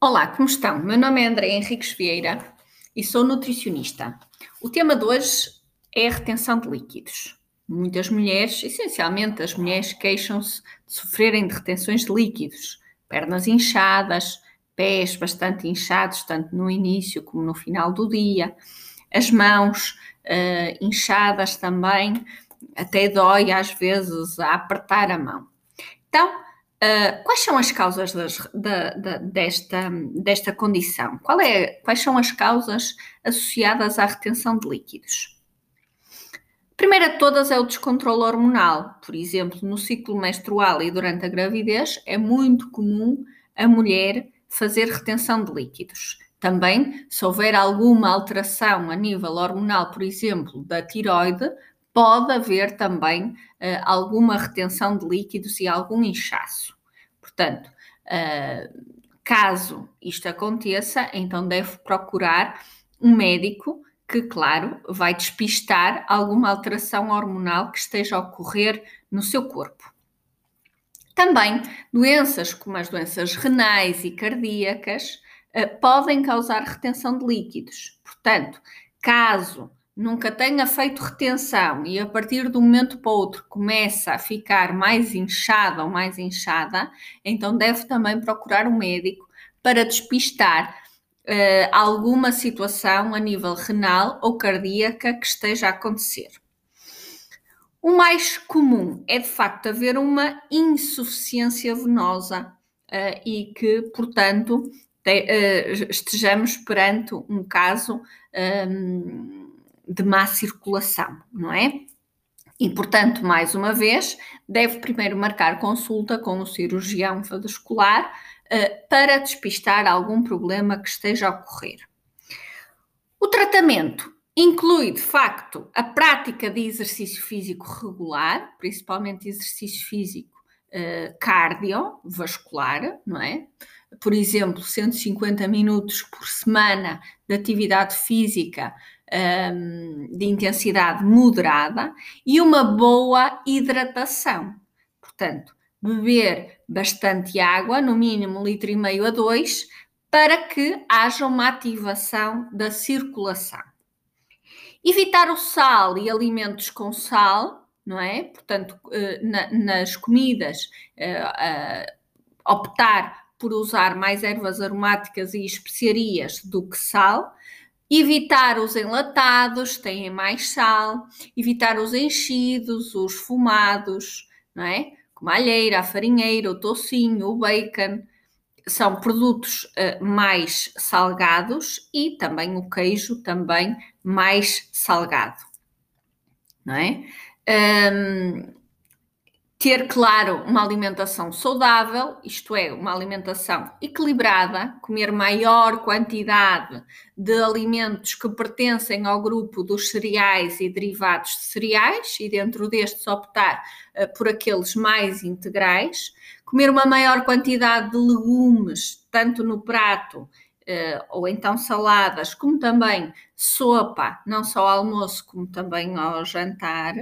Olá, como estão? Meu nome é André Henriques Vieira e sou nutricionista. O tema de hoje é a retenção de líquidos. Muitas mulheres, essencialmente as mulheres, queixam-se de sofrerem de retenções de líquidos, pernas inchadas, pés bastante inchados, tanto no início como no final do dia, as mãos uh, inchadas também, até dói às vezes a apertar a mão. Então, Uh, quais são as causas das, da, da, desta, desta condição? É, quais são as causas associadas à retenção de líquidos? Primeira de todas é o descontrole hormonal. Por exemplo, no ciclo menstrual e durante a gravidez, é muito comum a mulher fazer retenção de líquidos. Também, se houver alguma alteração a nível hormonal, por exemplo, da tiroide, pode haver também uh, alguma retenção de líquidos e algum inchaço. Portanto, uh, caso isto aconteça, então deve procurar um médico que, claro, vai despistar alguma alteração hormonal que esteja a ocorrer no seu corpo. Também doenças como as doenças renais e cardíacas uh, podem causar retenção de líquidos. Portanto, caso nunca tenha feito retenção e a partir de um momento para outro começa a ficar mais inchada ou mais inchada, então deve também procurar um médico para despistar uh, alguma situação a nível renal ou cardíaca que esteja a acontecer. O mais comum é de facto haver uma insuficiência venosa uh, e que, portanto, te, uh, estejamos perante um caso. Um, de má circulação, não é? E, portanto, mais uma vez, deve primeiro marcar consulta com o cirurgião vascular uh, para despistar algum problema que esteja a ocorrer. O tratamento inclui, de facto, a prática de exercício físico regular, principalmente exercício físico uh, cardiovascular, não é? Por exemplo, 150 minutos por semana de atividade física um, de intensidade moderada e uma boa hidratação. Portanto, beber bastante água, no mínimo um litro e meio a dois, para que haja uma ativação da circulação. Evitar o sal e alimentos com sal, não é? Portanto, eh, nas comidas, eh, optar por usar mais ervas aromáticas e especiarias do que sal, Evitar os enlatados, têm mais sal. Evitar os enchidos, os fumados, não é? Como a alheira, a farinheira, o tocinho, o bacon. São produtos uh, mais salgados e também o queijo também mais salgado, não é? Um, ter, claro, uma alimentação saudável, isto é, uma alimentação equilibrada, comer maior quantidade de alimentos que pertencem ao grupo dos cereais e derivados de cereais, e dentro destes optar uh, por aqueles mais integrais, comer uma maior quantidade de legumes, tanto no prato ou então saladas, como também sopa, não só ao almoço, como também ao jantar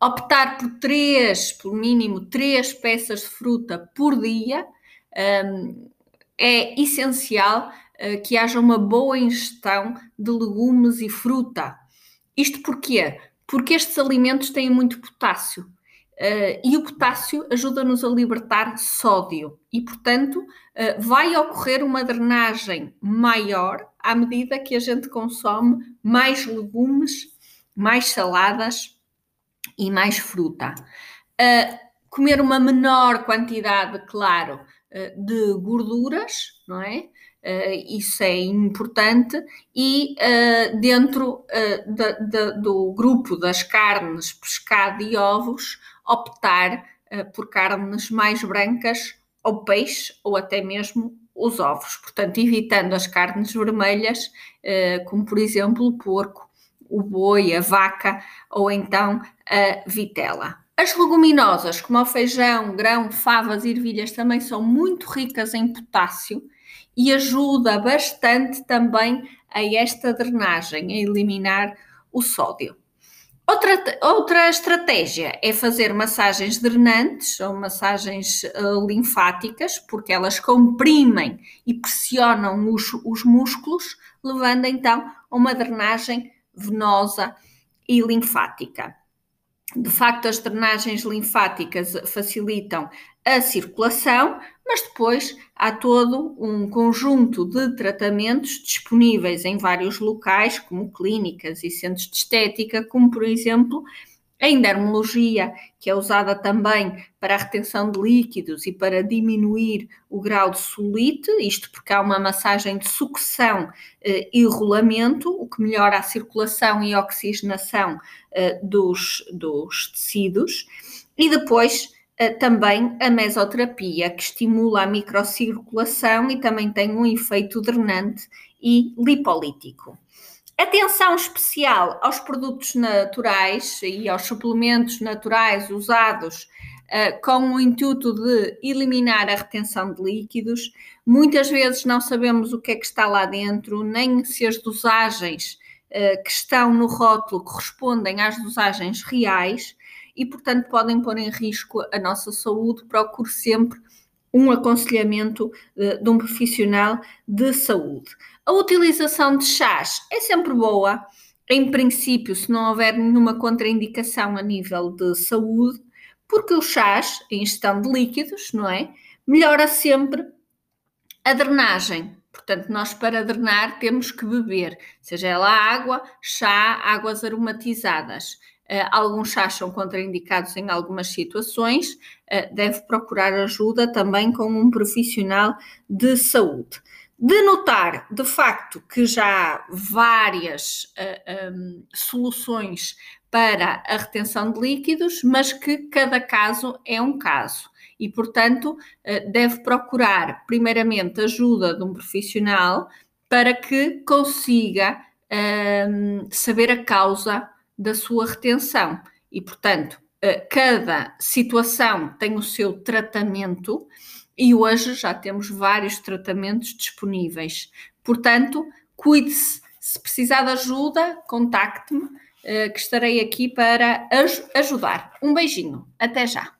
optar por três, pelo mínimo três peças de fruta por dia, um, é essencial uh, que haja uma boa ingestão de legumes e fruta. Isto porquê? Porque estes alimentos têm muito potássio. Uh, e o potássio ajuda-nos a libertar sódio e, portanto, uh, vai ocorrer uma drenagem maior à medida que a gente consome mais legumes, mais saladas e mais fruta. Uh, comer uma menor quantidade, claro, de gorduras, não é? Uh, isso é importante, e dentro do grupo das carnes, pescado e ovos, optar por carnes mais brancas, ou peixe, ou até mesmo os ovos. Portanto, evitando as carnes vermelhas, como por exemplo o porco o boi, a vaca ou então a vitela. As leguminosas, como o feijão, grão, favas e ervilhas, também são muito ricas em potássio e ajuda bastante também a esta drenagem, a eliminar o sódio. Outra, outra estratégia é fazer massagens drenantes ou massagens uh, linfáticas, porque elas comprimem e pressionam os, os músculos, levando então a uma drenagem venosa e linfática. De facto, as drenagens linfáticas facilitam a circulação, mas depois há todo um conjunto de tratamentos disponíveis em vários locais, como clínicas e centros de estética, como por exemplo a endermologia, que é usada também para a retenção de líquidos e para diminuir o grau de solite, isto porque há uma massagem de sucção eh, e rolamento, o que melhora a circulação e oxigenação eh, dos, dos tecidos. E depois também a mesoterapia, que estimula a microcirculação e também tem um efeito drenante e lipolítico. Atenção especial aos produtos naturais e aos suplementos naturais usados uh, com o intuito de eliminar a retenção de líquidos. Muitas vezes não sabemos o que é que está lá dentro, nem se as dosagens uh, que estão no rótulo correspondem às dosagens reais e, portanto, podem pôr em risco a nossa saúde. Procure sempre um aconselhamento uh, de um profissional de saúde. A utilização de chás é sempre boa, em princípio, se não houver nenhuma contraindicação a nível de saúde, porque o chás, a ingestão de líquidos, não é? Melhora sempre a drenagem. Portanto, nós para drenar temos que beber, seja ela água, chá, águas aromatizadas. Uh, alguns chás são contraindicados em algumas situações, uh, deve procurar ajuda também com um profissional de saúde de notar, de facto, que já há várias uh, eh, um, ehm, soluções para a retenção de líquidos, mas que cada caso é um caso. E, portanto, uh, deve procurar, primeiramente, ajuda de um profissional para que consiga uh, saber a causa da sua retenção. E, portanto, uh, cada situação tem o seu tratamento e hoje já temos vários tratamentos disponíveis. Portanto, cuide-se. Se precisar de ajuda, contacte-me, eh, que estarei aqui para ajudar. Um beijinho. Até já.